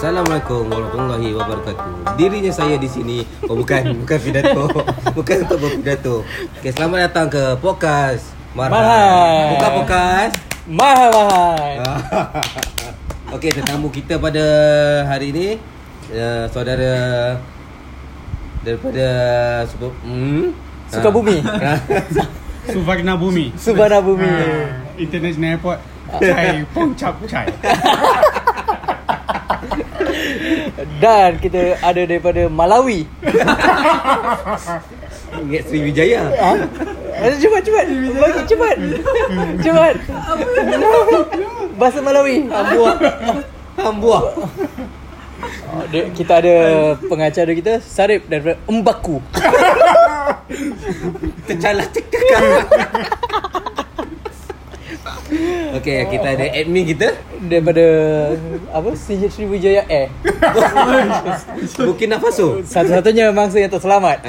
Assalamualaikum warahmatullahi wabarakatuh. Dirinya saya di sini. Oh bukan, bukan pidato. bukan untuk berpidato. Okey, selamat datang ke podcast Marhai. Marhai. Buka podcast. Mahal mahal. Okey, tetamu kita pada hari ini uh, saudara daripada Super hmm? Sukabumi. Suvarna Bumi. Subhana Bumi. Ah, International Airport. Chai Pongchap Chai. Dan kita ada daripada Malawi. Ingat Sriwijaya. Ha? Eh, Cepat cepat. Bagi cepat. Cepat. Bahasa Malawi. Hambuah. Hambuah. Oh, dia- Kita ada pengacara kita Sarip daripada Embaku. Tercalah cekak. Okey, kita ada admin kita. Daripada apa? Sri Sriwijaya Air. Burkina Faso. Satu-satunya mangsa yang terselamat.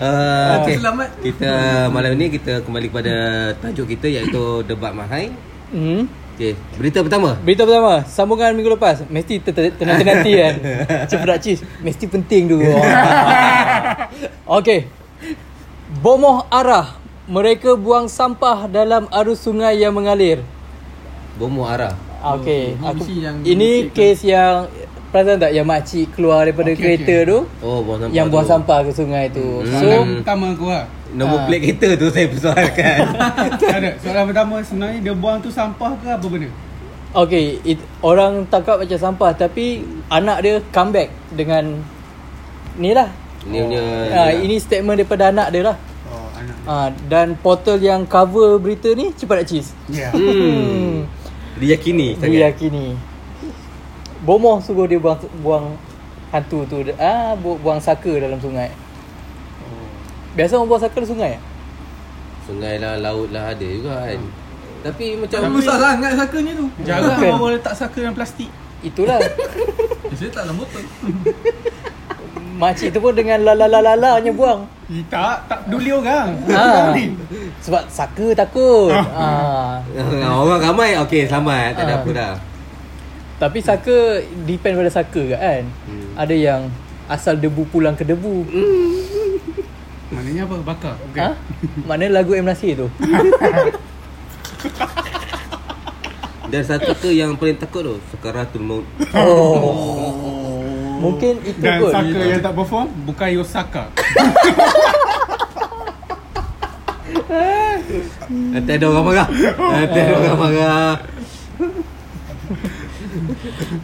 Uh, okay. Selamat. Kita malam ni kita kembali kepada tajuk kita iaitu debat mahai. Hmm. Okey, berita pertama. Berita pertama, sambungan minggu lepas Mesti tenang-tenang kan Cepat cis Mesti penting tu Okey Bomoh arah Mereka buang sampah dalam arus sungai yang mengalir Bomo arah. Okey Oh, aku, mesti yang- Ini kes yang Perasan tak yang makcik keluar daripada Okey, kereta okey. tu Oh, buang sampah. Yang buang tu. sampah ke sungai tu Hmm. So Soalan pertama aku lah. Nombor Ah. plate kereta tu saya persoalkan. Tak ada. Soalan pertama sebenarnya dia buang tu sampah ke apa benda? Okay, it, orang tangkap macam sampah tapi anak dia comeback dengan ni lah. Ni punya Ha, ini statement daripada anak dia lah. Oh. Ha, dan portal yang cover berita ni cepat nak cheese. Ya. Yeah. hmm. Diyakini Dia sangat. yakini. Bomoh suruh dia buang buang hantu tu ah bu, buang saka dalam sungai. Biasa orang buang saka dalam sungai? Sungai lah, laut lah ada juga kan. Tapi macam Tapi salah sangat sakanya tu Jarang Bukan. orang letak saka dalam plastik. Itulah. Saya tak dalam botol Makcik tu pun dengan la la la la la nya buang. Eh, tak, tak peduli orang. Ha. Sebab saka takut. Ha. orang ramai okey selamat tak ada Ah. apa dah. Tapi saka depend pada saka ke kan. Hmm. Ada yang asal debu pulang ke debu. Maknanya apa? Bakar. Okay. Ha? Mana lagu M Nasir tu? Dan satu ke yang paling takut tu Sekaratul maut. Oh. Mungkin itu Dan kot. saka yang tak perform bukan Yosaka. Nanti ada orang marah. Nanti ada orang marah.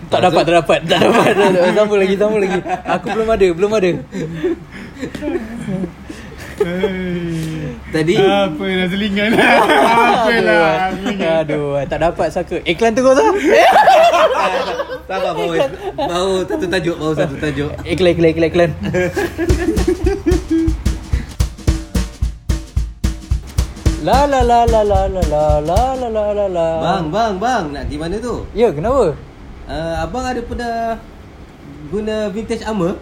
Tak dapat, tak dapat, tak dapat. Tak dapat. Sambung lagi, sambung lagi. Aku belum ada, belum ada. Tadi Apa nak selingan? Apa lah Aduh, selingan? aduh, tak dapat saka. Iklan terus tu. sabar baru baru satu tajuk, baru satu tajuk. Iklan, iklan, iklan, iklan. La la la la la la la la la la la la. Bang, bang, bang, nak pergi mana tu? Ya, kenapa? Uh, abang ada pernah guna vintage armor?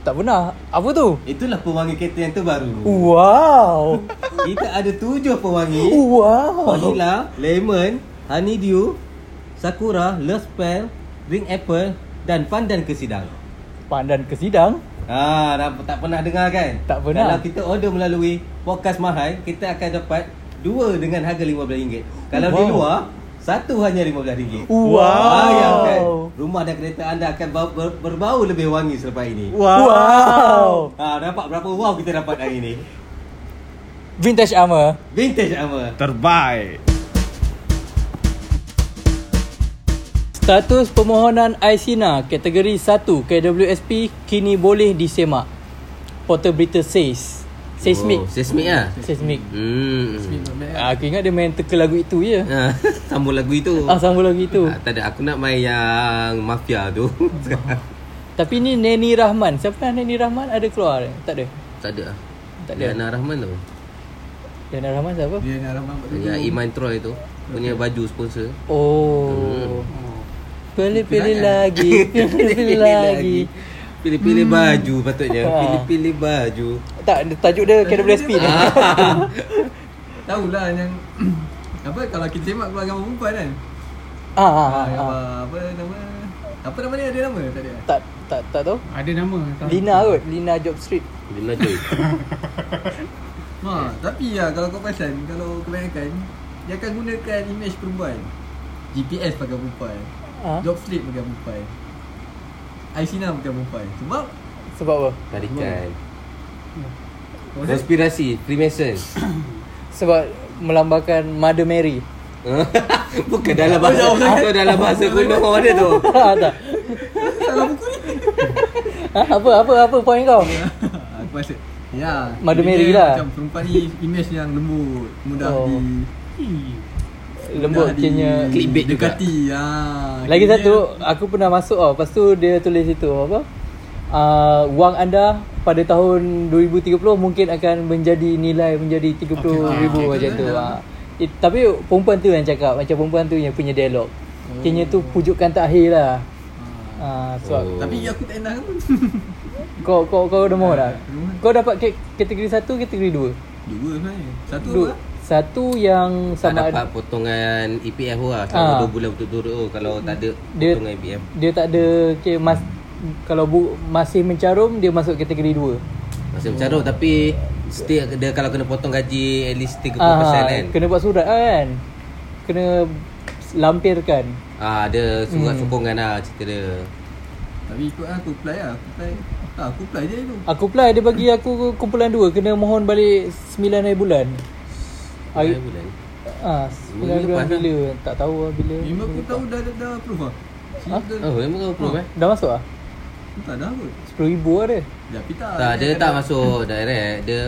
Tak pernah. Apa tu? Itulah pewangi kereta yang terbaru. Wow. Kita ada tujuh pewangi. Wow. Vanilla, lemon, honeydew, sakura, love spell, ring apple dan pandan kesidang. Pandan ke sidang. Ah, tak pernah dengar kan? Tak pernah. Kalau kita order melalui podcast Mahal, kita akan dapat dua dengan harga RM15. Kalau di Wow. luar, satu hanya RM15. Wow. Bayangkan, rumah dan kereta anda akan bau, ber, berbau lebih wangi selepas ini. Wow. Ah, dapat berapa wow kita dapat hari ini? Vintage armor. Vintage armor. Terbaik. Status permohonan Aisina kategori 1 KWSP kini boleh disemak. Portal berita says. Seismic. Oh, seismik lah. Seismic. Hmm. Ah, Aku ingat dia main teka lagu itu je. Ah, sambung lagu itu. Ah, sambung lagu itu. Ah, tak ada, aku nak main yang mafia tu. Tapi ni Neni Rahman. Siapa yang Neni Rahman ada keluar? Tak ada. tak ada. Tak ada. Diana Rahman tu. Neni Rahman siapa? Dia nak ramai Yang Iman Troy tu. Punya baju sponsor. Oh. Pilih-pilih Itu lagi. Pilih-pilih lagi. Pilih-pilih baju patutnya. Ah. Pilih-pilih baju. Tak, tajuk dia KWSP ni. Tahulah yang Apa kalau kita semak keluar gambar perempuan kan Ah, ah, Ah, ah, yang ah. apa- apa nama? Apa nama dia? Ada nama tak ada? Tak tak tak tahu. Ada nama tahu. Lina kot, Lina Job Street. Lina Joy. Ha, tapi ya kalau kau perasan kalau kebanyakan dia akan gunakan image perempuan. GPS pakai perempuan. Ah, Job street pakai perempuan. Aisina pakai perempuan. Sebab sebab apa? Tarikan. Konspirasi Freemason. Sebab melambangkan Mother Mary. Bukan dalam bahasa Itu dalam bahasa kuno mana tu Ah, tak. salah buku ni. Ha, apa apa apa point kau? Aku rasa Ya dia Mary lah. Macam perempuan ni Image yang lembut Mudah Oh. di Lembut kenya. Clickbait juga. Dekati ha, Lagi kena- satu, aku pernah masuk tau. Lepas tu dia tulis itu apa? Uh, wang anda pada tahun 2030 mungkin akan menjadi nilai menjadi 30 Okey, okey, ribu okey, macam tu. Ha. It, tapi perempuan tu yang cakap macam perempuan tu yang punya dialog. Oh. Kayaknya tu pujukan terakhir lah. ha. Ah, sebab Oh. Tapi aku tak enak pun kau kau kau dah mau dah. Kau dapat kategori satu, kategori dua. Dua sebenarnya Satu Dua. apa? Satu yang Tak sama dapat ada, potongan EPF lah Selama Ah. 2 bulan betul-betul tu Kalau tak ada Dia- potongan EPF dia tak ada okay, mas kalau bu, masih mencarum dia masuk kategori dua. Masih mencarut tapi Still dia kalau kena potong gaji At least 30% Ah, kan kena buat surat lah kan. Kena lampirkan. Ah, ada surat Hmm. sokongan lah cerita dia Tapi ikut lah aku apply lah Aku apply Tak aku apply je tu Aku apply dia bagi aku kumpulan dua kena mohon balik 9 hari bulan. Hari bulan ah 9 Minggu bulan lah. bila tak tahu lah bila. Memang aku tahu dah dah, dah approve lah Ha? Oh memang kau approve Oh. eh Dah masuk ah? Tak dah kot 10 ribu lah dia. Tapi tak Tak dia tak masuk direct Dia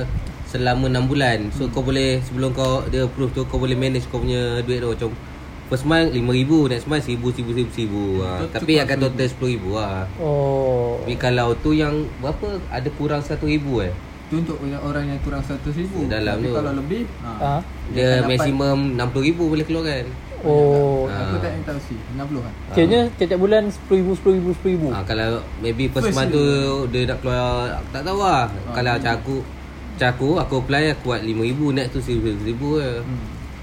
selama 6 bulan So kau boleh Sebelum kau Dia approve tu Kau boleh manage kau punya duit tu Macam First month RM5,000 Next month RM1,000 RM1,000 RM1,000 ha. Betul, Tapi akan RM1,000. total RM10,000 lah Oh. Tapi kalau tu yang Berapa Ada kurang RM1,000 eh Tu untuk orang yang kurang 100 ribu Dalam Tapi tu. kalau lebih ha, Ah. Dia dapat- maksimum RM60,000 boleh keluar kan Oh. Ah. Aku tak tahu sih 60 kan Kayaknya tiap-tiap bulan 10 ribu, 10 ribu, 10 ribu. ha, Kalau maybe first, First month tu Dia nak keluar Aku tak tahu lah Kalau macam aku Macam aku Aku apply Aku buat RM5,000 Next tu RM1,000 je hmm.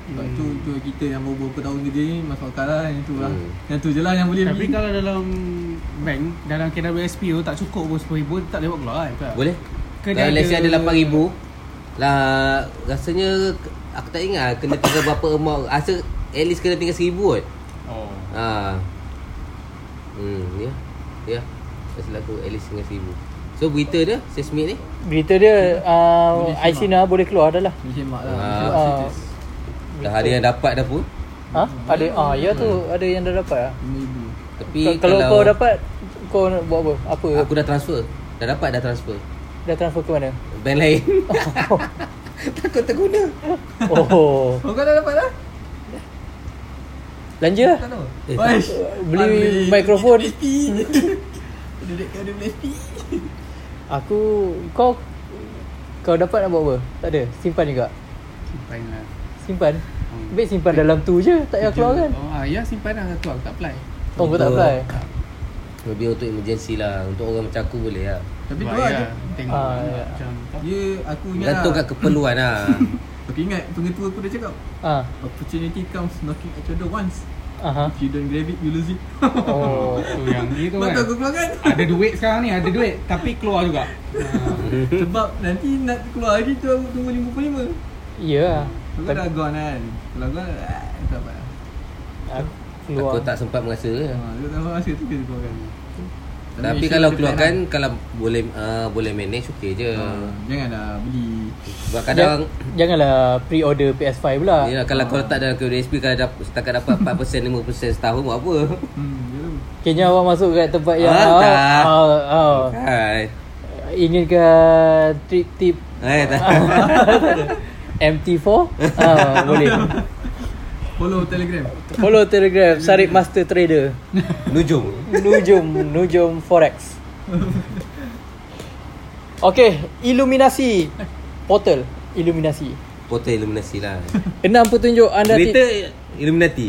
Sebab tu, tu kita yang baru beberapa tahun kerja ni Masuk akal lah Yang tu lah Hmm. Yang tu je lah yang boleh Tapi beli. kalau dalam bank Dalam KWSP tu tak cukup pun RM10,000 Tak boleh buat keluar kan? Boleh Ke dia Kalau let's say ada- ada RM8,000 Lah Rasanya Aku tak ingat Kena tinggal berapa amount Rasa At least kena tinggal RM1,000 kot Oh Ha Hmm Ya Ya Rasa aku at least tinggal RM1,000 So berita dia Sesmit ni Berita dia uh, Boleh Aisina boleh keluar dah lah. Ni hemat lah Ah. Ah. status. Dah ada yang dapat dah pun Ha? Ada ah ya tu ada yang dah dapat ah. RM5,000 Tapi Ka- kalau, kau dapat kau nak buat apa? Apa? Aku dah transfer Dah dapat dah transfer dah transfer ke mana? Bank lain Takut terguna Oh. Oh kau dah dapat dah? Belanja lah. Tak tahu Eh, Waish. beli Ambil mikrofon. Duduk kau ada beli Aku kau kau dapat nak buat apa? Tak ada. Simpan juga. Simpan lah Simpan. Hmm. Baik simpan dalam tu je, tak payah keluar kan? Oh ah, ya simpan lah tu aku tak apply Oh, kau tak apply. Lebih untuk emergency lah Untuk orang macam aku boleh lah Tapi tu lah dia- Tengok Ah, lah, ya. macam Dia aku ingat Gantung kat keperluan lah. Aku ingat pengetua aku dah cakap Ah. Opportunity comes knocking at your door once. Aha. If you don't grab it, you lose it. Oh. Tu yang gitu Sebab kan. tu aku keluar kan. Ada duit sekarang ni Ada duit Tapi keluar juga. Sebab nanti nak keluar lagi tu aku tunggu 55 Ya. Aku dah gone kan. Kalau gone, ah, tak apa. Aku tak sempat merasa. Ha, Aku tak apa masa tu kita keluarkan Tapi kalau keluarkan plan Kalau boleh uh, boleh manage okey je lah. Ha, Janganlah beli Sebab kadang Ja- Janganlah pre-order PS5 pula. Ya, kalau kau letak dalam QDSP kalau dapat setakat dapat 4% 5% setahun buat apa? Hmm, ya tu. Kayaknya awak masuk kat tempat yang Ah, awak tak. oh, oh, Hai. inginkan trip tip Hai tak. MT4 ah, boleh. Follow telegram Follow Telegram Sarip Master Trader. Nujum. Nujum Nujum Forex. Okay, Illuminasi Portal Illuminasi. Portal Illuminasi lah. Enam petunjuk anda ti- Berita Illuminati.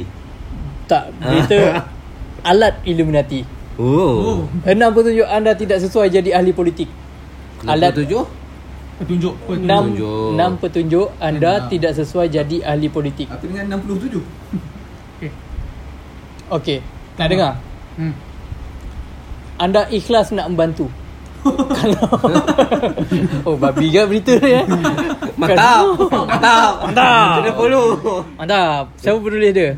tak berita alat Illuminati. Oh. Enam petunjuk anda tidak sesuai jadi ahli politik. Alat tujuh? Petunjuk Petunjuk enam, petunjuk. enam petunjuk anda Enam. tidak sesuai jadi ahli politik. Aku dengan 67 Okey. Nak dengar? Hmm. Anda ikhlas nak membantu. Kalau Oh babi ke berita ni eh Mantap. Mantap. Mantap. Kena follow. Mantap Siapa penulis dia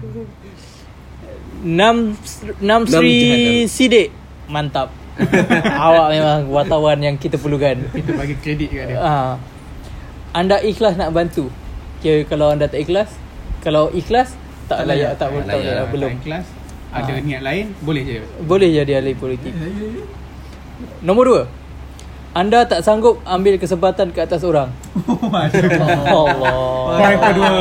Nam Nam Sri. Sidik Mantap Awak memang wartawan yang kita perlukan Kita bagi kredit kat dia. Ah, Anda ikhlas nak bantu Kira kalau anda tak ikhlas Kalau ikhlas Tak Tak layak layak. Tak, tak, Tak layak. tak, belum Tak Ikhlas. Ada Ah. niat lain, boleh je. Boleh jadi ahli politik Ya, ya, ya. Nombor dua Anda tak sanggup ambil kesempatan ke atas orang Oh, Masya Allah. Allah Poin kedua,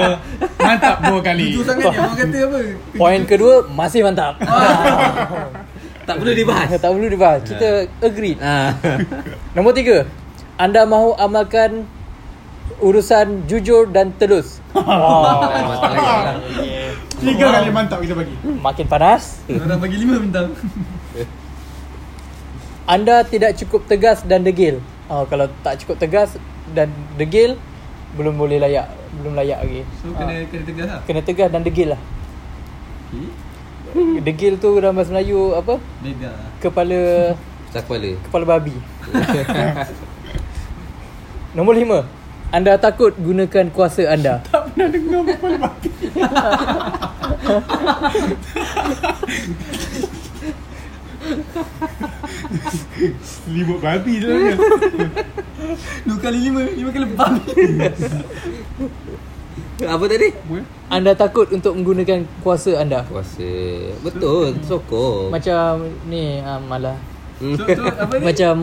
mantap dua kali. Jujur sangat ni orang kata apa? Poin kedua Masih mantap Tak perlu dibahas. Tak perlu dibahas Kita agree Ah. Nombor tiga Anda mahu amalkan Urusan jujur dan telus lagi lah. Tiga kali mantap kita bagi. Makin panas Orang bagi lima bintang. Anda tidak cukup tegas dan degil oh, Kalau tak cukup tegas dan degil Belum boleh layak Belum layak lagi So Ah. kena kena tegas lah. Kena tegas dan degil lah Okay. Degil tu dalam bahasa Melayu apa? Beda. Kepala Besar kepala. Kepala babi Nombor lima Anda takut gunakan kuasa anda Tak pernah dengar kepala babi. Libut babi tu kan. Dua kali lima, lima kali babi. Apa tadi? Anda takut untuk menggunakan kuasa anda Puasa. Betul. Sokong. Macam ni ah, malah Hmm. So, so apa ni? Macam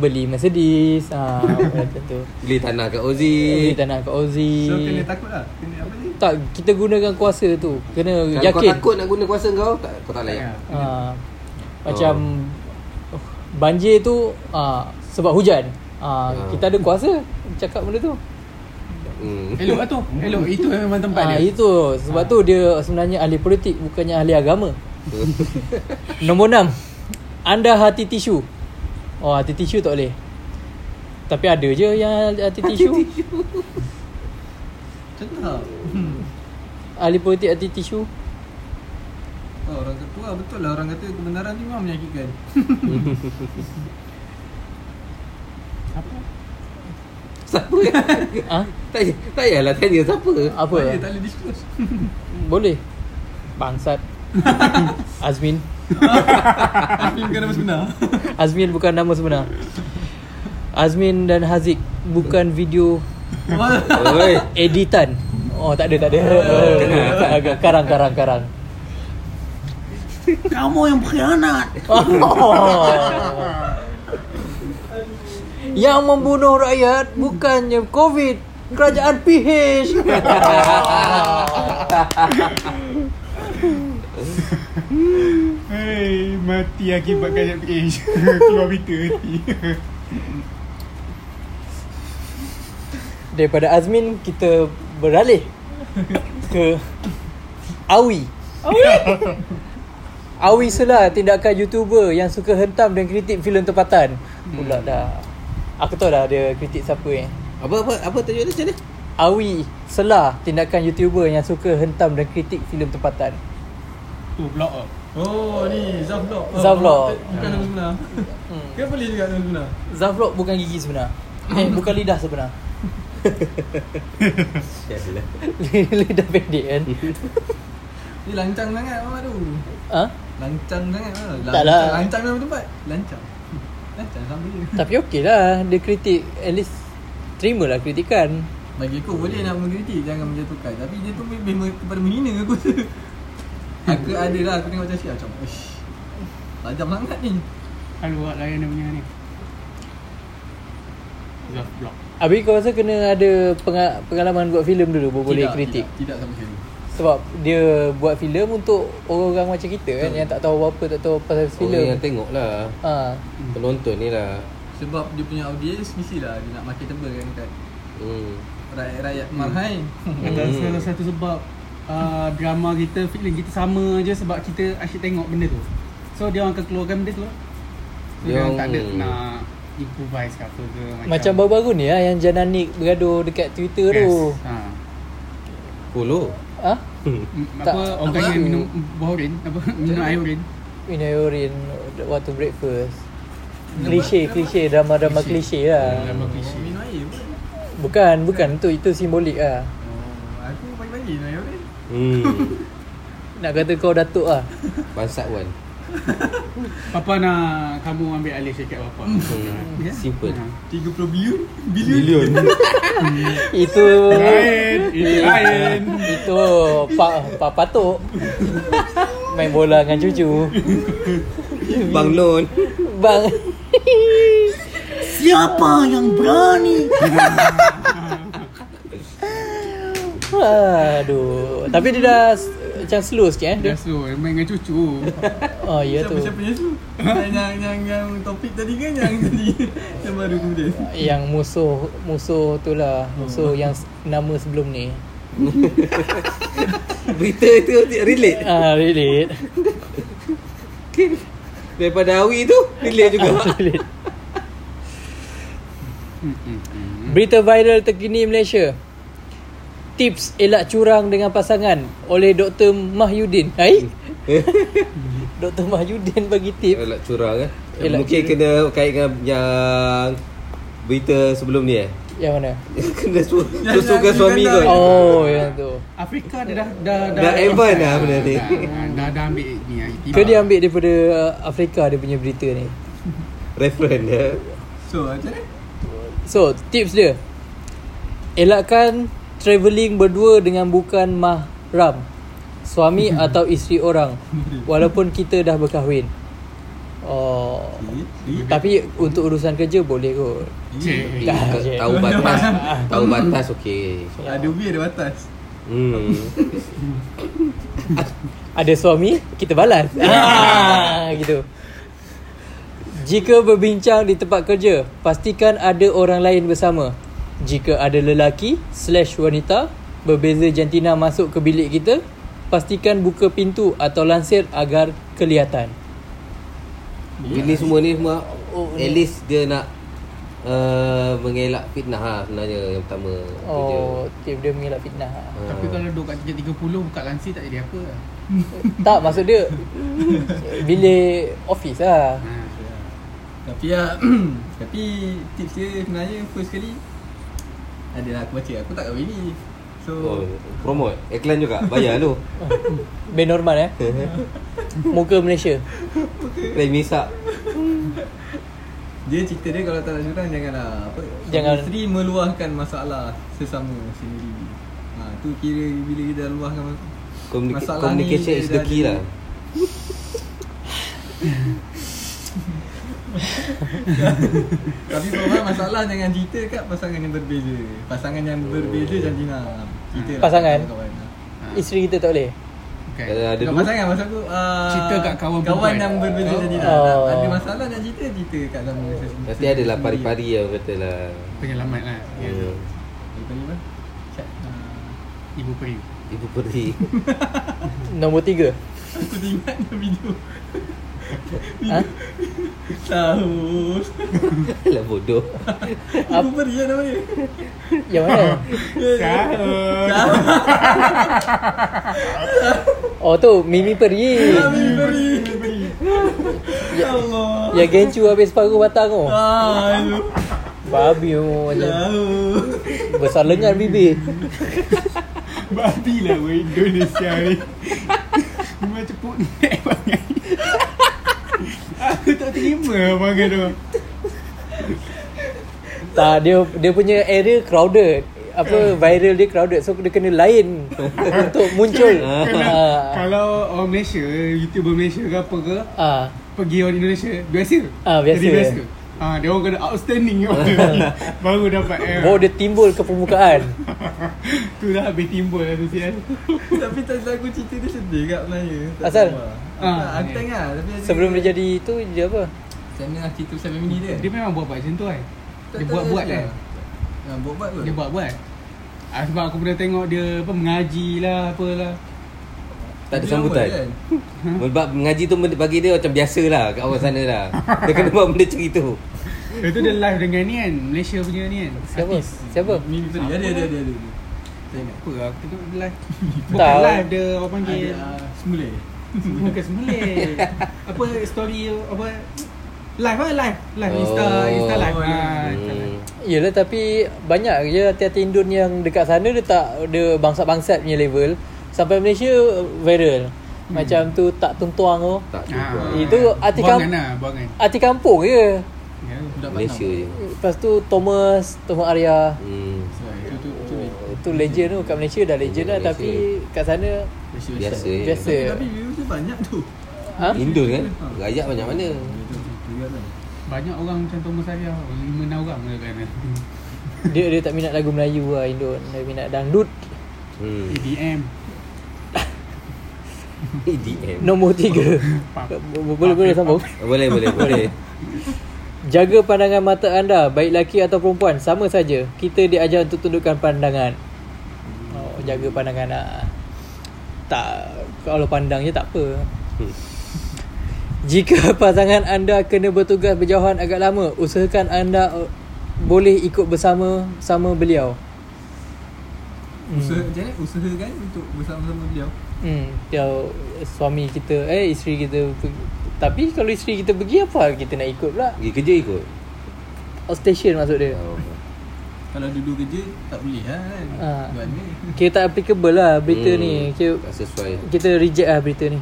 beli Mercedes ah, Macam tu Beli tanah kat Beli Ozi. tanah kat Ozi So kena takut lah. Kena apa ni? Tak, kita gunakan kuasa tu Kena Kalau kau yakin takut nak guna kuasa kau, tak, kau tak layak. Ah, Macam Banjir tu ah, Sebab hujan ah, Ah. Kita ada kuasa Cakap benda tu Hmm. Elok lah tu. Elok. Itu memang tempat ah, dia. Itu Sebab tu dia sebenarnya ahli politik Bukannya ahli agama Nombor 6 Anda hati tisu Oh hati tisu tak boleh Tapi ada je yang hati tisu Contoh. Ahli politik hati tisu Oh, orang kata wah betul lah orang kata kebenaran ni memang menyakitkan. Siapa? Ah, tak, tak payahlah tanya siapa. Apa? Boleh, tak boleh disclose. Boleh Bangsat Azmin Ini bukan nama sebenar. Azmin bukan nama sebenar Azmin dan Haziq Bukan video Oi. editan Oh tak ada tak ada. Karang karang karang Kamu yang berkhianat. Yang membunuh rakyat Bukannya COVID. Kerajaan PH Hei, mati akibat gajah PH. Keluar berita nanti. Daripada Azmin Kita beralih Ke Awi. Awi? Sela Tindakan YouTuber Yang suka hentam dan kritik filem tempatan. Pula dah Aku tahu dah dia kritik siapa eh Apa apa apa tajuk dia macam mana? Awi Sela Tindakan YouTuber yang suka hentam dan kritik filem tempatan Tu blok ah. Oh, ni Zaf Vlog. Oh. Bukan nama sebenar. hmm. Kan boleh juga nama sebenar. Zavlog bukan gigi sebenar Eh bukan lidah sebenar. Lidah pendek kan Ni lancang sangat Mama tu. ha? Lancang sangat lah. Tak Lancang, lah. Lancang nama tempat. Lancang. Tapi okey lah Dia kritik At least Terimalah kritikan. Bagi aku boleh nak mengkritik Jangan menjatuhkan. Tapi dia tu lebih kepada menghina aku rasa Aku ada lah Aku tengok macam siap Macam Ish Tajam sangat ni. Kalau buat layan dia punya ni. Zaf blok. Habis kau rasa kena ada penga- pengalaman buat filem dulu Baru boleh Tidak, kritik? Tidak, tidak sama sekali Sebab dia buat filem untuk orang-orang macam kita kan Betul. Yang tak tahu apa-apa Tak tahu pasal Orang filem yang tengok lah. ha. Penonton ni lah. Sebab dia punya audience Mestilah dia nak marketable kan Dekat Hmm. rakyat-rakyat marhain Dan Hmm. salah satu sebab uh, drama kita, filem kita sama je sebab kita asyik tengok benda tu. So dia orang akan keluarkan benda tu lah. So dia Yang- orang tak ada nak improvise ke apa ke Macam baru-baru ni lah Yang Jananik bergaduh dekat Twitter tu Ha. Follow. Ah, Mm, Tak, Apa orang kaya minum buah oren Apa Minum air oren minum urin waktu breakfast. Klise, klise, drama-drama klise lah. Drama Oh, klise. minum air pun. Bukan, bukan tu itu simbolik lah. Oh, aku pagi-pagi minum air oren. Hmm. Nak kata kau datuk lah. Bangsat Wan. Papa nak kamu ambil alih syarikat Papa Hmm. Ya? Simple. Ha. 30 bilion. Bilion. Bilion. Itu Lain Itu lain itu pak pak patuk. Main bola dengan cucu. Bang Non. Bang. Siapa yang berani Aduh. Tapi dia dah macam slow sikit eh. Dia. slow Main dengan cucu Oh ya tu. Siapa-siapa yang slow? yang, yang, yang, yang topik tadi kan yang tadi Yang baru kemudian Yang musuh musuh tu lah. Musuh yang s- nama sebelum ni. Berita tu relate. Ah, relate. Daripada Awi tu relate juga. relate. Berita viral terkini Malaysia. Tips elak curang dengan pasangan oleh Dr. Mahyudin. Hai? Dr. Mahyudin bagi tips. Elak curang eh. Elak Mungkin curang. kena kait dengan yang berita sebelum ni eh. Yang mana? kena su- susukan suami kau. Oh, yang tu. Afrika dia dah Dah, Dah advance lah benda ni. dah, dah, dah ambil ni Ke dia ambil daripada uh, Afrika dia punya berita ni. Reference dia. So macam mana? So, tips dia. Elakkan travelling berdua dengan bukan mahram. Suami atau isteri orang. Walaupun kita dah berkahwin. Oh. Tapi untuk urusan kerja boleh kot. Cik Dah. Tahu batas. Tahu batas okey. Ada ubi ada batas Hmm. Ada suami, kita balas. ah, gitu. Jika berbincang di tempat kerja, pastikan ada orang lain bersama. Jika ada lelaki slash wanita berbeza jantina masuk ke bilik kita, pastikan buka pintu atau lansir agar kelihatan. Ini semua ni semua Oh, at least dia nak uh, mengelak fitnah lah sebenarnya yang pertama. Oh, tip dia mengelak fitnah. Ah. Tapi kalau duduk kat tingkat 30 Buka lansir tak jadi apa tak, maksud dia bilik office lah. ha. Tapi ya Tapi tips dia sebenarnya First kali Adalah aku baca Aku tak kahwin ni So Oh, promote iklan juga bayar lu. Band normal eh. Muka Malaysia. Lain misak. Dia cerita dia kalau tak nak curang Janganlah apa Jangan- Isteri meluahkan masalah Sesama sendiri ha, Tu kira bila kita luahkan Communica- Masalah communication ni is the key lah. Tapi problem masalah jangan cerita kat pasangan yang berbeza Pasangan yang berbeza jantina Cerita lah Pasangan? kat kawan Isteri kita tak boleh. Okay. Kalau ada Bukan dua pasangan masa aku uh, Cerita kat kawan Kawan perempuan. yang berbeza Oh. jantina Oh. Ada masalah nak cerita Cerita kat sama sesendiri. Nanti adalah pari-pari yang kata lah. Penyelamat lah ya. Apa ni uh, Ibu peri Ibu peri. Nombor tiga. Aku teringat ada video Ha? Tahu lah bodoh. Ibu peri lah nama dia Yang mana? Oh tu Mimi Peri. Ibu peri Ya Allah Yang gencu habis separuh batang tu. Ah, itu Babi tu macam Tahu besar lengan bibir. Babi lah Indonesia ni Macam putnek bangai Aku tak terima bangai tu Tak dia dia punya area crowded. Apa viral dia crowded so dia kena lain untuk muncul. Kena, Ah. Kalau orang Malaysia YouTuber Malaysia ke apa ke Ah. Pergi orang Indonesia Biasa Ah, biasa. Jadi biasa Ah, dia orang kena outstanding Baru dapat eh. Baru dia timbul ke permukaan. Tu dah habis timbul lah tu sial Tapi tak salah aku cerita dia sedih kat sebenarnya Tak Asal? Ah, Tak, Aku tengok lah. Tapi Sebelum dia jadi tu dia apa? Macam mana lah cerita pasal family dia? Dia memang buat-buat macam tu kan Tak- Dia buat-buat kan Ha, buat-buat kot Dia buat-buat. Ah, Sebab aku pernah tengok dia apa Mengaji lah apalah Tak ada sambutan. kan? Sebab mengaji tu bagi dia macam biasa lah kat orang sana lah. Dia kena buat benda macam itu. Lepas tu dia live dengan ni kan Malaysia punya ni kan Siapa? Artis. Siapa? Mimi Peri Ada ada ada ada ada. Apa aku tengok live. Bukan live dia orang panggil Ada ah, semula Bukan semulih Apa story Apa Live lah live Live Insta Oh. Insta live Oh, ah, Hmm. Yelah tapi banyak je hati-hati Indon yang dekat sana dia tak dia bangsat-bangsat punya level sampai Malaysia viral. Macam tu tak tuntuang tu. Tak Ah, juga. Itu arti kam- Buangan lah Buangan Arti kampung je. Ya. Malaysia je. Lepas tu Thomas, Thomas Arya. Hmm. Itu tu tu Itu legend tu kat Malaysia dah legend lah Malaysia. tapi kat sana Malaysia Biasa biasa. Tapi, tapi views dia banyak tu Ha? Indon kan? Rakyat banyak mana? Lah Banyak orang macam Thomas Arya Lima enam orang ke kan Dia dia tak minat lagu Melayu lah Indon. Dia minat dangdut. Hmm. EDM EDM. Nombor tiga. Boleh boleh sambung? Boleh, boleh, boleh. Jaga pandangan mata anda Baik lelaki atau perempuan Sama saja. Kita diajar untuk tundukkan pandangan. Oh, Jaga pandangan lah Tak Kalau pandang je tak apa. Hmm. Jika pasangan anda kena bertugas berjauhan agak lama Usahakan anda uh, Boleh ikut bersama Sama beliau. Usaha macam mana? Usahakan untuk bersama-sama beliau Hmm, kalau suami kita eh isteri kita pergi. Tapi kalau isteri kita pergi apa kita nak ikut pula? Pergi kerja ikut. Outstation maksud dia. Oh. Kalau dulu kerja tak boleh lah kan Ah. Buat ni Kira tak applicable lah berita Hmm, ni. Kira Tak sesuai. kita reject lah berita ni.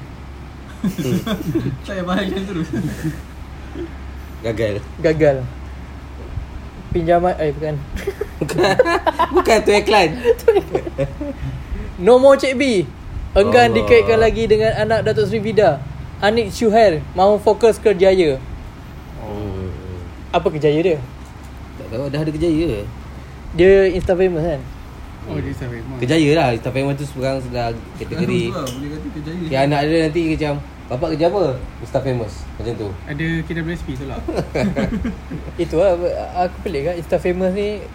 Saya bahagian terus Gagal. Gagal. Pinjaman eh bukan. Bukan tu iklan. No more Cik B. Enggan Allah. dikaitkan lagi dengan anak Datuk Seri Vida. Anik Syuhair mahu fokus kerjaya. Hmm. Apa kerjaya dia? Tak tahu dah ada kejaya. Dia Insta famous kan? Oh dia sampai Kejaya lah. Star Famous tu sekarang sudah kategori. Lah, Boleh kata kerjaya Ya anak dia nanti macam Bapak kerja apa? Star Famous Macam tu Ada KWSP tu lah Itu lah Aku pelik kan Insta famous ni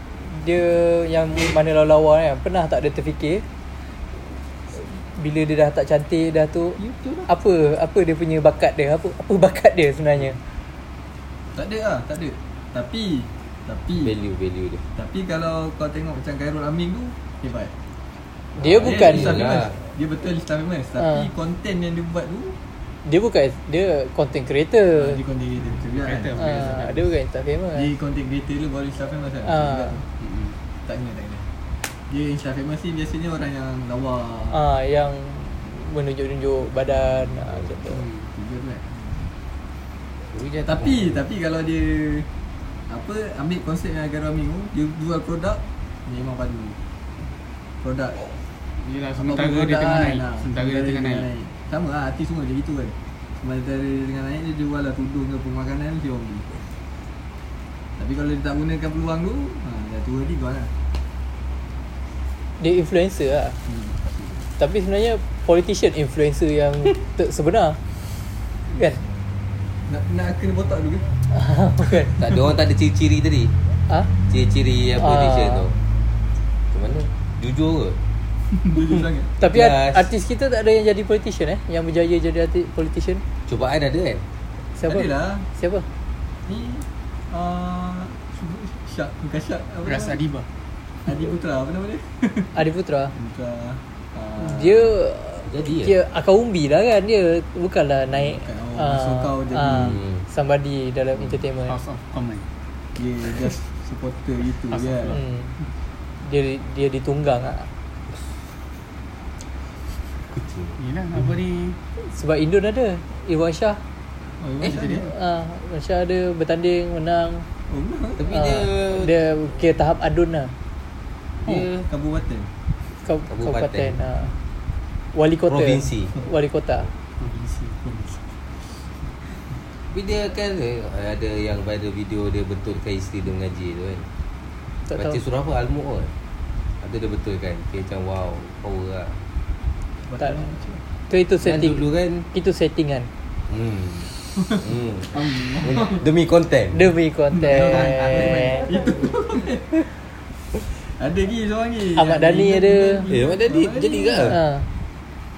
Dia yang mana lawa-lawa kan Pernah tak dia terfikir Bila dia dah tak cantik dah tu Apa apa dia punya bakat dia? Apa apa bakat dia sebenarnya? Tak ada lah Tak ada. Tapi Tapi Value value dia. Tapi kalau kau tengok macam Khairul Amin tu Hebat. Dia Ah, bukan Dia, famous. dia betul star famous. Tapi Ah. konten yang dia buat tu Dia bukan Dia content creator. Dia content creator betul juga Creator. kan Ah, Dia bukan Insta famous. Dia content creator dulu baru star famous kan? Tu. Tak kena tak kena Dia Insta famous ni biasanya orang yang lawa ah, Yang Menunjuk-nunjuk badan ah, Macam tu. Hmm, tu kan. Tapi dia Tapi Tapi kalau dia Apa Ambil konsep yang Khairul Amin tu Dia jual produk Memang padu. Produk. Yelah sementara produk dia tengah naik. ah. Sementara dia tengah naik. Sama lah artis semua macam gitu kan. Sementara dia tengah naik Dia jual lah tudung ke pemakanan Dia orang beli Tapi kalau dia tak gunakan peluang tu ha, Dah tua nanti gone lah Dia influencer lah hmm. Tapi sebenarnya Politician influencer yang ter- Sebenar Kan nak, nak kena botak dulu ke? Bukan Tak ada orang tak ada ciri-ciri tadi Ah, Ciri-ciri yang Ah. politician tu Macam mana? Jujur ke? Jujur sangat Tapi Yes. art- artis kita tak ada yang jadi politician eh Yang berjaya jadi artis politician Cubaan ada kan? Siapa? Adalah Siapa? Ni uh, Syak Bukan Syak apa Ras? Adiba Adi Putra Apa nama dia? Adi Putra Putra uh, Dia Jadi ya? Dia akar umbi lah kan Dia bukanlah naik Bukan, oh, ah, masuk kau jadi- ah, Hmm. Somebody dalam entertainment. House of Common Dia just supporter gitu Asal kan. Pula. hmm. Dia dia ditunggang Kucing. Yelah apa ni? Sebab Indon ada. Irwan Shah. Oh, Eh, macam dia? ah, Irwan Shah ada bertanding Menang. Oh, benar Tapi Ah, dia Dia kira tahap adun lah Dia Kabupaten. Kau, Kabupaten. Kabupaten ah. Wali kota. Provinsi. Wali kota. Provinsi Provinsi. Tapi dia kan eh, Ada yang viral video Dia betulkan isteri dia mengaji tu kan. Tak Baca tahu. Surah apa? Al-Mu'ud kan? Ada dia betulkan. Dia macam wow Power lah. Tak, Tu itu Kan setting. dulu kan? Itu settingan Hmm. Hmm. Demi konten Demi konten Itu Ada lagi seorang lagi Ahmad Dhani dia- ada. Eh, Ahmad Dhani jadi ke? ha.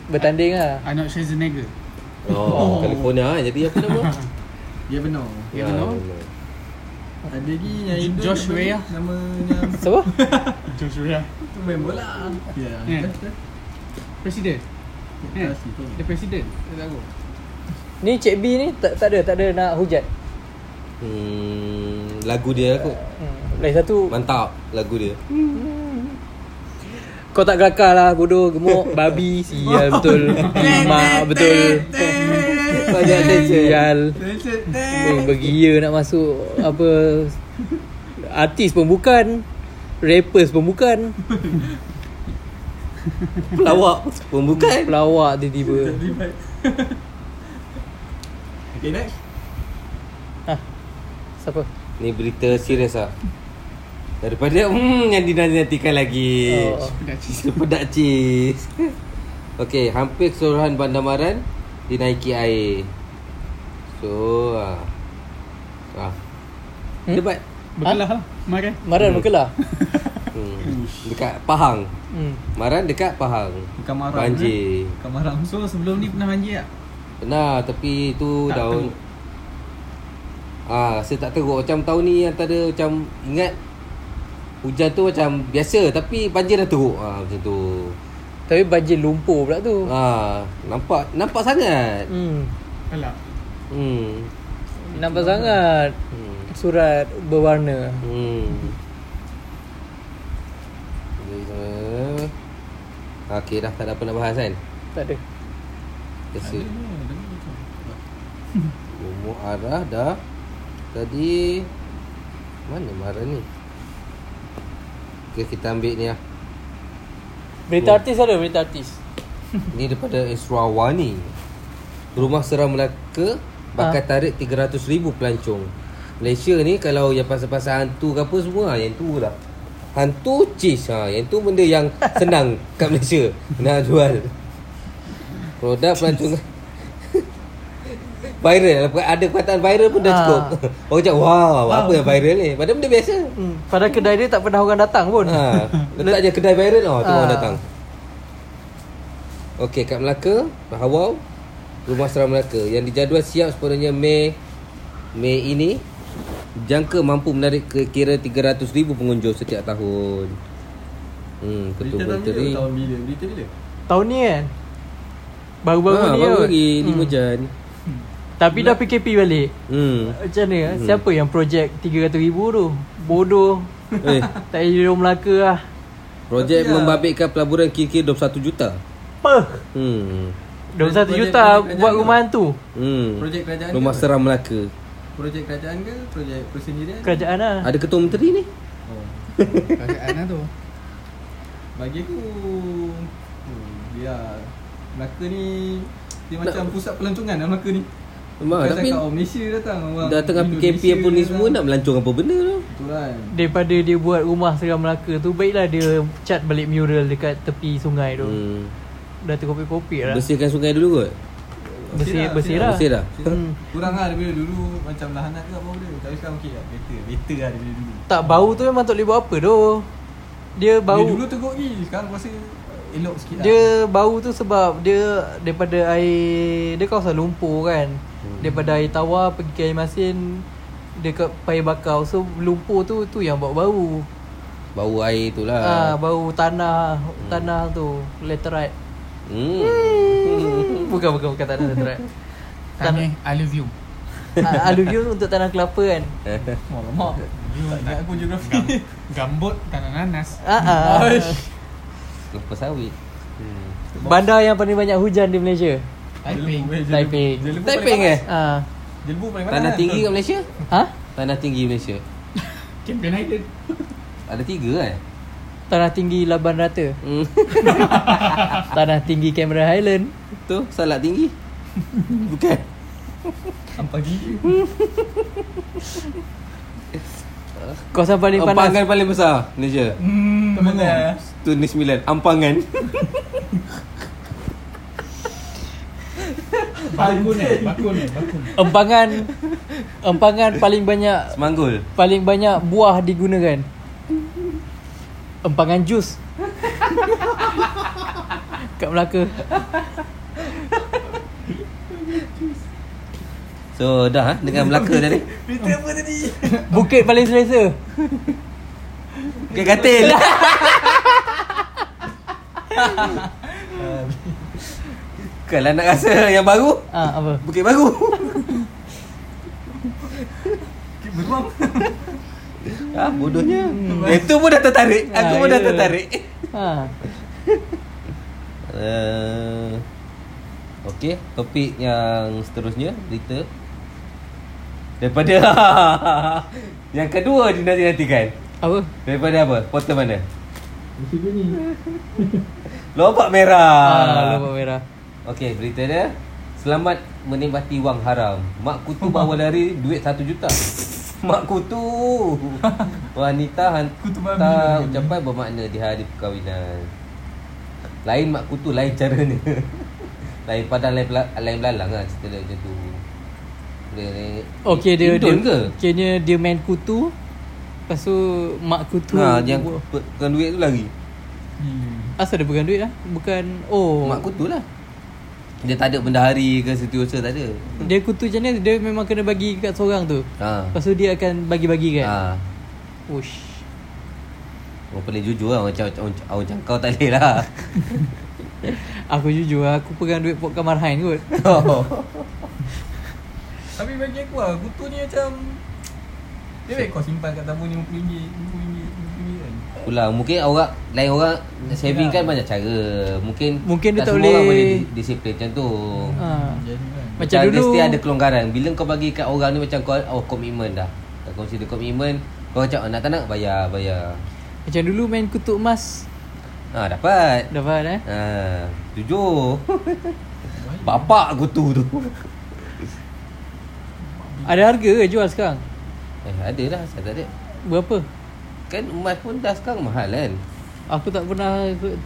Bertanding lah Arnold Schwarzenegger Oh, California kan jadi apa nama? Ya benar Ya Ah, benar. Ada lagi yang Indo Josh nama- Weah. Namanya Siapa? Joshua. Tu main bola Ya Eh. Dah, dah. Presiden. Eh, dia presiden. Dia tahu. Ni Cik B ni tak, tak ada, tak ada nak hujat. Hmm, lagu dia kot. Hmm. Lain satu Mantap lagu dia. Kau tak kelakar lah bodoh gemuk babi sial betul mak betul Banyak tension. sial Tension. eh, bergia nak masuk apa artis pun bukan rappers pun bukan Pelawak pun bukan. pelawak tiba-tiba Okay next ha siapa Ni berita serius ah. Daripada hmm, yang dinantikan lagi. Oh. Pedak cheese. Pedak cheese. Okey, hampir keseluruhan bandar Maran dinaiki air. So, ah. Ah. Hmm? Debat. Berkelah lah. Makan. Maran berkelah Hmm. Dekat Pahang. hmm. Maran dekat Pahang. Bukan marah Banjir. Bukan marah So sebelum ni pernah banjir tak? Pernah tapi tu Tak daun teruk. Ah, saya tak teruk macam tahun ni antara macam ingat hujan tu macam biasa tapi banjir dah teruk. Ah macam tu. tapi banjir lumpur pula tu Ah, nampak nampak sangat. hmm. Alah. Hmm. nampak sangat Hmm. surat berwarna Hmm. Okey dah tak ada apa nak bahas kan? tak ada Biasa. Umur arah dah. Tadi mana marah ni? Okey kita ambil ni lah. berita artis ada berita artis Ni daripada Esrawani. Rumah Seram Melaka bakal tarik 300,000 pelancong. Malaysia ni kalau yang pasal-pasal hantu ke apa semua yang tu lah. Hantu cheese ha. Yang tu benda yang senang kat Malaysia nak jual. Produk pelancong viral ada perkataan viral pun dah Ah. cukup. Orang cakap wow, apa yang viral ni? Padahal benda biasa. hmm. padahal kedai dia tak pernah orang datang pun Ha, letak je kedai viral oh, tu Ah. orang datang. Okey, kat Melaka, Hawau, Rumah Seram Melaka yang dijadual siap sepenuhnya Mei Mei ini jangka mampu menarik ke kira 300,000 pengunjung setiap tahun. Hmm, Berita ketua tahun bila menteri. Tahun bila Berita bila tahun ni kan baru-baru Ha, ni baru lagi Hmm. 5 jan. Tapi dah PKP balik Hmm. Macam mana? Hmm. Siapa yang projek 300,000 tu? Bodoh. Eh, tak payah duduk Melaka lah. projek ah. membabitkan pelaburan kira-kira 21 juta. Apa? Hmm. 21 Projek- juta projek buat rumah hantu. Hmm. Projek kerajaan Rumah ke? Seram Melaka. Projek kerajaan ke Projek persendirian Kerajaan lah. Ada ketua menteri ni? Oh Kerajaan lah tu. Bagi aku hmm, Dia Melaka ni Dia Nak- macam pusat pelancongan lah Melaka ni Memang Bukan tapi cakap orang Malaysia datang orang dah tengah PKP apa ni semua nak melancong apa benda tu? Betul kan Daripada dia buat rumah seram Melaka tu, baiklah dia cat balik mural dekat tepi sungai tu. Hmm. Dah terkopi-kopi lah. Bersihkan sungai dulu kot. Bersih, Bersih bersih lah, lah. Bersih dah. Hmm. Kurang lah daripada dulu Macam lahanat ke apa benda Tapi sekarang okey lah Better Better lah daripada dulu Tak bau tu memang tak boleh buat apa tu. Dia bau Dia dulu teruk lagi Sekarang aku rasa Elok sikit lah Dia bau tu sebab dia daripada air dia kawasan lumpur kan. Hmm. Daripada air tawar pergi ke air masin dekat payah bakau. So lumpur tu tu yang bawa bau. Bau air tu Ah, lah. bau tanah tanah tu laterite. Hmm. Bukan bukan bukan tanah laterite. Tanya alluvium. Ah, Alluvium untuk tanah kelapa kan. Tak ingat aku geografi Gambut tanah nanas. Ah, ah. Kelapa sawit. Hmm. Bandar yang paling banyak hujan di Malaysia. Taiping. Taiping. Jelebu Taiping paling eh? panas. Ah. Jelebu paling panas Tanah kan? tinggi kat Malaysia? Ha? Tanah tinggi Malaysia. Campion Island. Ada tiga kan? Tanah tinggi Laban Rata. Hmm. Tanah tinggi Cameron Highland. tu salat tinggi. Bukan. Ampang gigi Kawasan paling panas. Ampangan paling besar Malaysia. Hmm, Tu. Ampangan. Bakun eh, bakun eh, bakun. Empangan Empangan paling banyak Semanggul. paling banyak buah digunakan. Empangan jus. Kat Melaka. So dah eh, dengan Melaka tadi. Berita apa tadi? Bukit paling selesa. Bukit Katil. Kalau nak rasa yang baru, Ah, apa? Bukit Baru. Bukit Beruang. ah, bodohnya. Itu pun dah tertarik. Aku Ah, pun dah ya. tertarik. Ha. Uh, Okey, topik yang seterusnya berita daripada yang kedua dinanti-nantikan. Apa? Daripada apa? Portal mana? Lobak merah. Ah, lubang merah. Okey, berita dia Selamat menikmati wang haram Mak kutu bawa lari duit 1 juta Mak kutu Wanita Kutu hantar ucapan bermakna di hari perkahwinan Lain mak kutu, lain caranya Lain padang, lain, pela- lain belalang lah cerita dia macam tu dia, dia, Okey dia dia ke? Kayaknya dia main kutu. Lepas tu mak kutu. Ha, yang pe- pegang duit tu lari Hmm. Asal dia pegang duit lah? Bukan oh. Mak kutu lah Dia tak ada bendahari ke setiausaha tak ada Dia kutu macam mana? Dia memang kena bagi kat seorang tu. Ha. Lepas tu dia akan bagi-bagi kan? Ha. Ush. Orang paling jujur lah Orang, orang, orang, orang cangkau tak boleh lah Aku jujur lah, aku pegang duit Pok Kamar Hain kot. Tapi bagi aku lah, kutu ni macam Dia baik kau simpan kat tabung RM50, RM50, RM50 Pulang Mungkin orang Lain orang Saving kan banyak cara. Mungkin Mungkin dia tak semua orang boleh- boleh di- Disiplin macam tu. Ha. Macam Dia dulu Mesti ada kelonggaran. Bila kau bagi kat orang ni Macam kau Oh komitmen dah. Kau consider komitmen Kau macam oh, nak tak nak Bayar Bayar. Macam dulu main kutuk emas. Ha dapat. Dapat eh? Ha Jujur Bapak aku tu. Tu Ada harga ke jual sekarang? Eh ada lah Saya tak ada Berapa? Kan emas pun dah sekarang mahal kan? Aku tak pernah Ambil,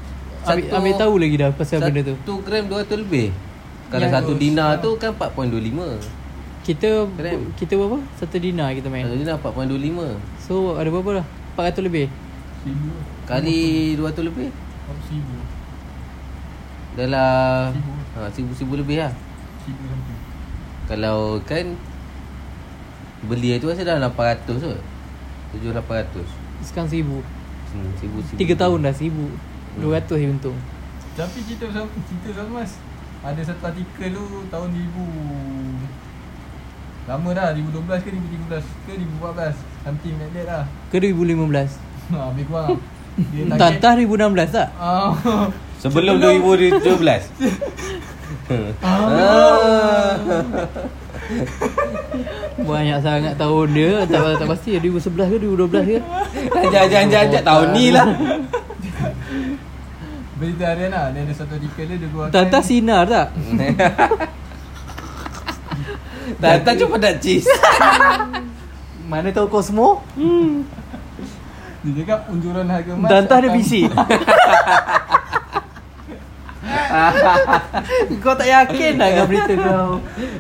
Satu- ambil tahu lagi dah Pasal benda tu. Satu gram 200 lebih. Kalau Ya. satu dinar tu kan 4.25 Kita Keren. Kita berapa? Satu dinar kita main. Satu dinar 4.25 So ada berapa dah? 400 lebih. Seribu. Kali 200 lebih? Berapa seribu. Dalam Seribu. ha, Seribu-seribu lebih lah. Seribu something. Kalau kan Beli tu rasa dah 800 kot. 7-800 Sekarang seribu. Hmm, Seribu seribu. Tiga tahun dah seribu. Dua ratus je untung. Tapi cerita pasal cerita pasal emas Ada satu artikel tu tahun 2000 Lama dah 2012 ke 2013 ke 2014 Something like that lah. Ke 2015 Ha, lebih kurang. Dia Tantah 2016 tak? Ah, Sebelum 2017 ah. Banyak sangat tahun dia. Tak, tak pasti. 2011 ke 2012 ke? Jangan jangan jangan tahun ni lah. Berita harian lah. Dia ada satu artikel dia Dia keluarkan Tantah sinar tak? Tata cuma nak cheese. Mana tahu Cosmo? Dia cakap unjuran harga emas Tantah dia akan- bisik Kau tak yakin dah dengan berita kau.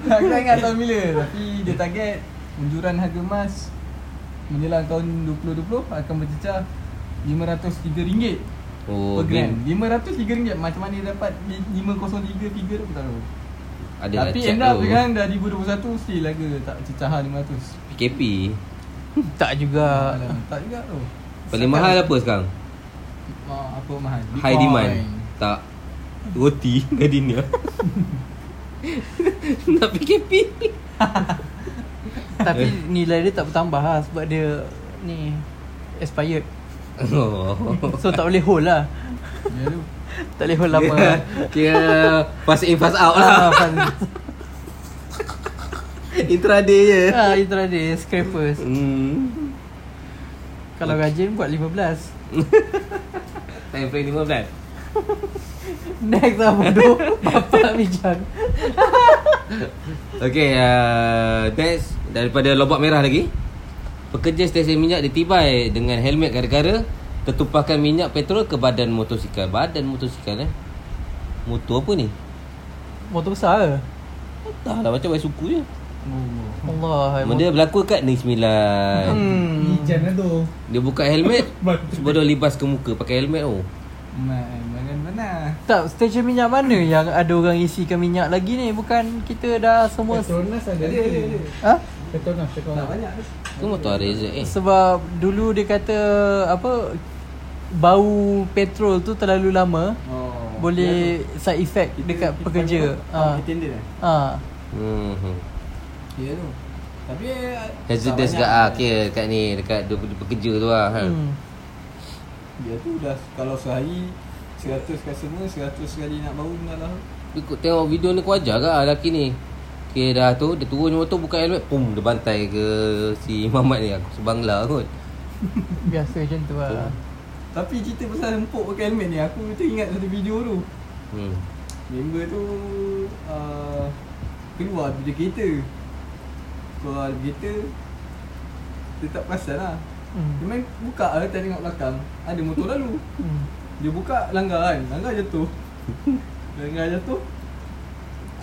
Aku tak ingat tahun bila Tapi dia target Unjuran harga emas Menjelang tahun 2020 Akan bercecah RM503 Oh per gram. bin- RM503 Macam mana dia dapat 503 figure tu aku tak tahu. Ada Tapi check end up kan dah 2021 Still laga tak cecahan 500 PKP Tak juga. Alah, Tak juga tu. Paling mahal apa sekarang? Ah, Apa mahal? High Bitcoin. demand Tak Roti Gardenia Nak PKP Tapi nilai dia tak bertambah lah Sebab dia Ni Expired. Oh. So tak boleh hold lah. Ya tu. Tak boleh hold lama. Kira, kira Fast in fast out lah. Ah, Intraday je. Ah, intraday Scrapers. Hmm. Kalau rajin buat 15 Time frame 15 Next lah bodoh. Bapak bijak Okay uh, That's Daripada lobak merah lagi. Pekerja stesen minyak ditibai Dengan helmet gara-gara Tertumpahkan minyak petrol ke badan motosikal. Badan motosikal eh? Motor apa ni? Motor besar ke? Tak lah macam baik suku je. Allah Benda berlaku kat Negeri Sembilan Hmm. Ijan lah tu. Dia buka helmet Sebab dia libas ke muka Pakai helmet tu. Man, jangan benar. Tak, stesen minyak mana yang ada orang isikan minyak lagi ni? Bukan kita dah semua Petronas ada. Ada, ada, ada. Ha? Petronas, Tak Petronas. banyak tu. Tu motor Razer eh. Sebab dulu dia kata apa bau petrol tu terlalu lama Oh. boleh side effect dekat pekerja. Ah. Ha. Kita eh? Ha. Hmm. hmm. Ya tu. Tapi Hazardous tak kat banyak. ah, kira dekat ni dekat bekerja tu lah. Ha. Hmm. Dia tu dah kalau sehari 100 customer 100 kali nak baru dah lah. Ikut tengok video ni kau ajar ke ah, lelaki ni. Okay dah tu dia turun motor buka helmet pum dia bantai ke si Mamat ni aku sebangla kot. Biasa macam tu lah. Tapi cerita pasal empuk pakai helmet ni aku teringat satu video tu. Hmm. Member tu uh, keluar daripada kereta. Keluar daripada kereta dia tak perasan lah. Hmm. Dia main buka lah tak tengok belakang. Ada motor lalu. Hmm. Dia buka langgar kan. Langgar jatuh. langgar jatuh.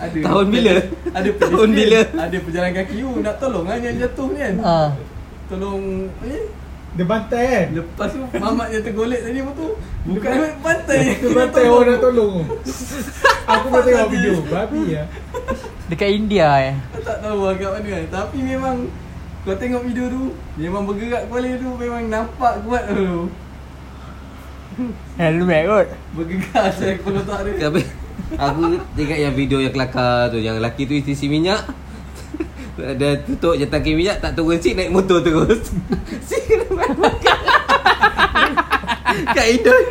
Ada Tahun bila? Ada Tahun bila? Ada pejalan kaki you nak tolong kan yang jatuh ni kan. Ha. Tolong eh Dia bantai kan? Lepas tu mamat dia tergolek tadi motor. Bukan bantai. Dia bantai orang nak tolong. Aku pernah tengok video. Babi ya. Dekat India eh. Tak tahu agak mana kan Tapi memang Kau tengok video tu Memang bergerak kepala tu Memang nampak kuat tu Helmet kot. Bergegar saya kepala otak dia Tapi aku tengok yang video yang kelakar tu yang lelaki tu isi minyak dia tutup je tangki minyak tak turun seat naik motor terus. Kat Indon.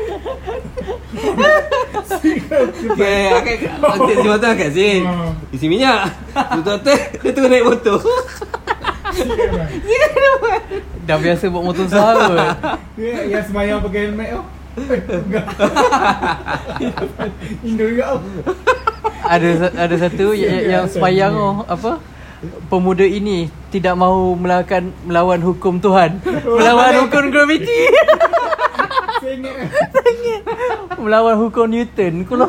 Okay, akan nanti si motor kat sini. Ha. Isi minyak. Tutup tu dia turun naik motor. Dah biasa bawa motor. Dia yang semayang pakai helmet tu. Indo juga. Ada ada satu yang, yang semayang oh, apa? Pemuda ini tidak mahu melakukan melawan hukum Tuhan. Melawan hukum graviti. Kan. melawan hukum Newton. Kalau